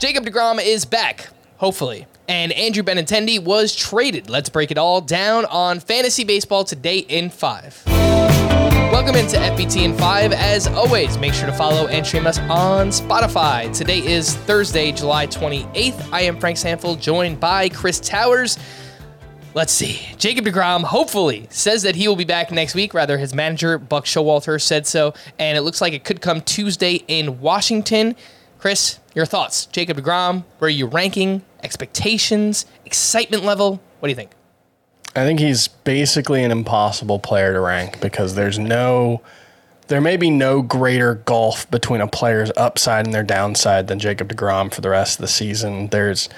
Jacob DeGrom is back hopefully. And Andrew Benintendi was traded. Let's break it all down on Fantasy Baseball today in 5. Welcome into FBT in 5. As always, make sure to follow and stream us on Spotify. Today is Thursday, July 28th. I am Frank Stampfl, joined by Chris Towers. Let's see. Jacob DeGrom hopefully says that he will be back next week. Rather, his manager, Buck Showalter, said so. And it looks like it could come Tuesday in Washington. Chris, your thoughts? Jacob DeGrom, where are you ranking? Expectations? Excitement level? What do you think? I think he's basically an impossible player to rank because there's no, there may be no greater gulf between a player's upside and their downside than Jacob DeGrom for the rest of the season. There's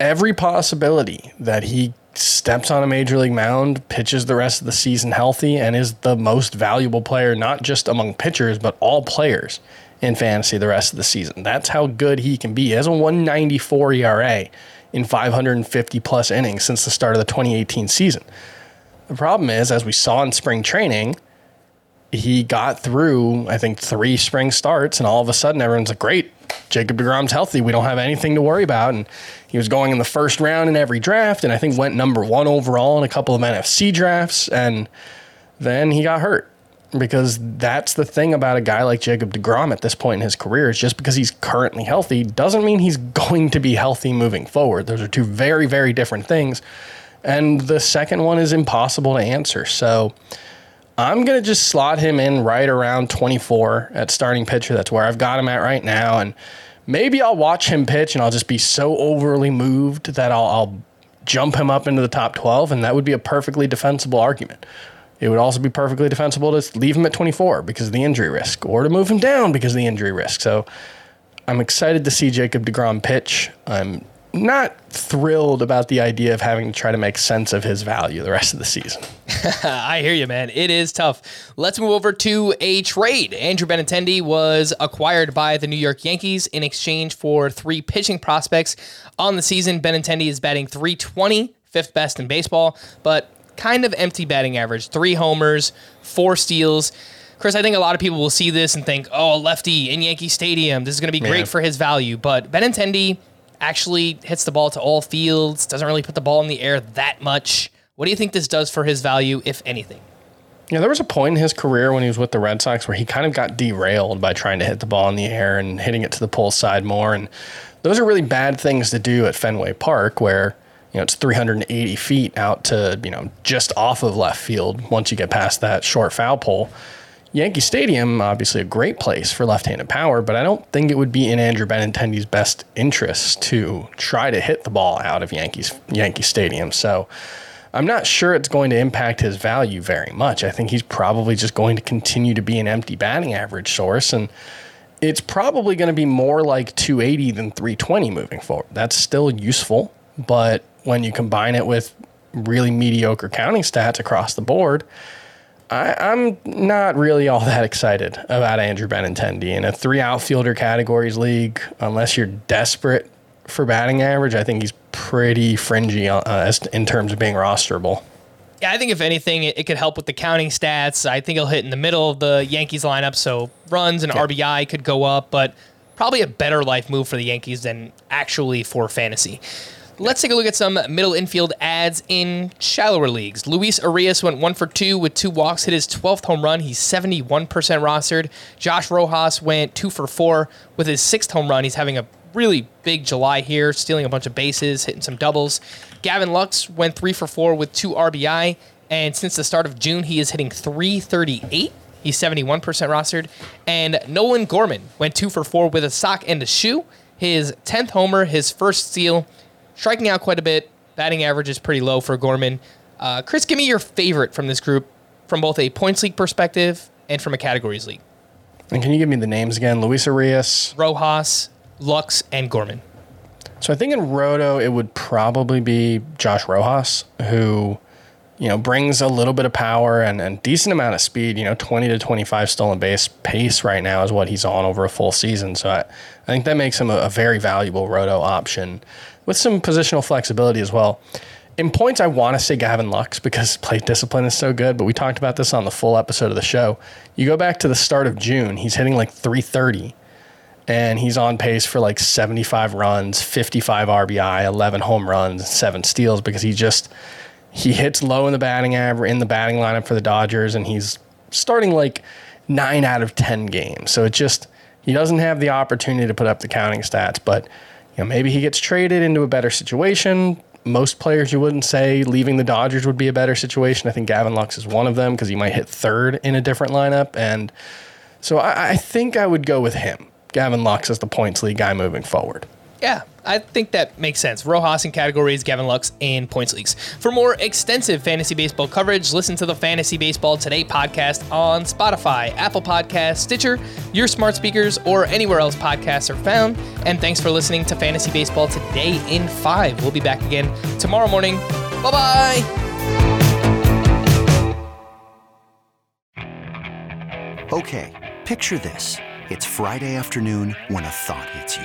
every possibility that he steps on a major league mound, pitches the rest of the season healthy, and is the most valuable player, not just among pitchers, but all players in fantasy the rest of the season. That's how good he can be. He has a 194 ERA in 550 plus innings since the start of the 2018 season. The problem is, as we saw in spring training, he got through, I think, three spring starts, and all of a sudden everyone's like, great, Jacob DeGrom's healthy. We don't have anything to worry about. And he was going in the first round in every draft, and I think went number one overall in a couple of NFBC drafts, and then he got hurt because that's the thing about a guy like Jacob DeGrom at this point in his career is just because he's currently healthy doesn't mean he's going to be healthy moving forward. Those are two very, very different things. And the second one is impossible to answer. So I'm going to just slot him in right around 24 at starting pitcher. That's where I've got him at right now. And maybe I'll watch him pitch and I'll just be so overly moved that I'll, I'll jump him up into the top 12. And that would be a perfectly defensible argument. It would also be perfectly defensible to leave him at 24 because of the injury risk or to move him down because of the injury risk. So I'm excited to see Jacob DeGrom pitch. I'm not thrilled about the idea of having to try to make sense of his value the rest of the season. I hear you, man. It is tough. Let's move over to a trade. Andrew Benintendi was acquired by the New York Yankees in exchange for three pitching prospects on the season. Benintendi is batting 320, fifth best in baseball, but kind of empty batting average three homers, four steals. Chris, I think a lot of people will see this and think, oh, a lefty in Yankee Stadium. This is going to be great for his value. But Benintendi actually hits the ball to all fields, doesn't really put the ball in the air that much. What do you think this does for his value, if anything? Yeah, there was a point in his career when he was with the Red Sox where he kind of got derailed by trying to hit the ball in the air and hitting it to the pull side more. And those are really bad things to do at Fenway Park where – know, it's 380 feet out to, you know, just off of left field once you get past that short foul pole. Yankee Stadium, obviously a great place for left-handed power, but I don't think it would be in Andrew Benintendi's best interest to try to hit the ball out of Yankees Yankee Stadium. So I'm not sure it's going to impact his value very much. I think he's probably just going to continue to be an empty batting average source and it's probably going to be more like 280 than 320 moving forward. That's still useful, but when you combine it with really mediocre counting stats across the board, I, am not really all that excited about Andrew Benintendi in a three outfielder categories league. Unless you're desperate for batting average, I think he's pretty fringy uh, in terms of being rosterable. Yeah, I think if anything, it, it, could help with the counting stats. I think he'll hit in the middle of the Yankees lineup, so runs and yeah. RBI could go up, but probably a better life move for the Yankees than actually for fantasy. Let's take a look at some middle infield adds in shallower leagues. Luis Urías went one for two with two walks, hit his 12th home run. He's 71% rostered. Josh Rojas went two for four with his sixth home run. He's having a really big July here, stealing a bunch of bases, hitting some doubles. Gavin Lux went three for four with two RBI, and since the start of June, he is hitting 338. He's 71% rostered. And Nolan Gorman went two for four with a sock and a shoe. His 10th homer, his first steal, striking out quite a bit. Batting average is pretty low for Gorman. Uh, Chris, give me your favorite from this group from both a points league perspective and from a categories league. And can you give me the names again? Luis Urías, Rojas, Lux, and Gorman. So I think in Roto it would probably be Josh Rojas, who, you know, brings a little bit of power and, and decent amount of speed. You know, 20 to 25 stolen base pace right now is what he's on over a full season. So I, I think that makes him a, a very valuable Roto option with some positional flexibility as well. In points, I want to say Gavin Lux because plate discipline is so good, but we talked about this on the full episode of the show. You go back to the start of June, he's hitting like 330 and he's on pace for like 75 runs, 55 RBI, 11 home runs, seven steals because he just he hits low in the batting average in the batting lineup for the Dodgers, and he's starting like nine out of 10 games. So it just he doesn't have the opportunity to put up the counting stats, but you know maybe he gets traded into a better situation. Most players you wouldn't say leaving the Dodgers would be a better situation. I think Gavin Lux is one of them because he might hit third in a different lineup, and so I, I think I would go with him. Gavin Lux as the points league guy moving forward. Yeah, I think that makes sense. Rojas in categories, Gavin Lux in points leagues. For more extensive fantasy baseball coverage, listen to the Fantasy Baseball Today podcast on Spotify, Apple Podcasts, Stitcher, your smart speakers, or anywhere else podcasts are found. And thanks for listening to Fantasy Baseball Today in 5. We'll be back again tomorrow morning. Bye bye. Okay, picture this. It's Friday afternoon when a thought hits you.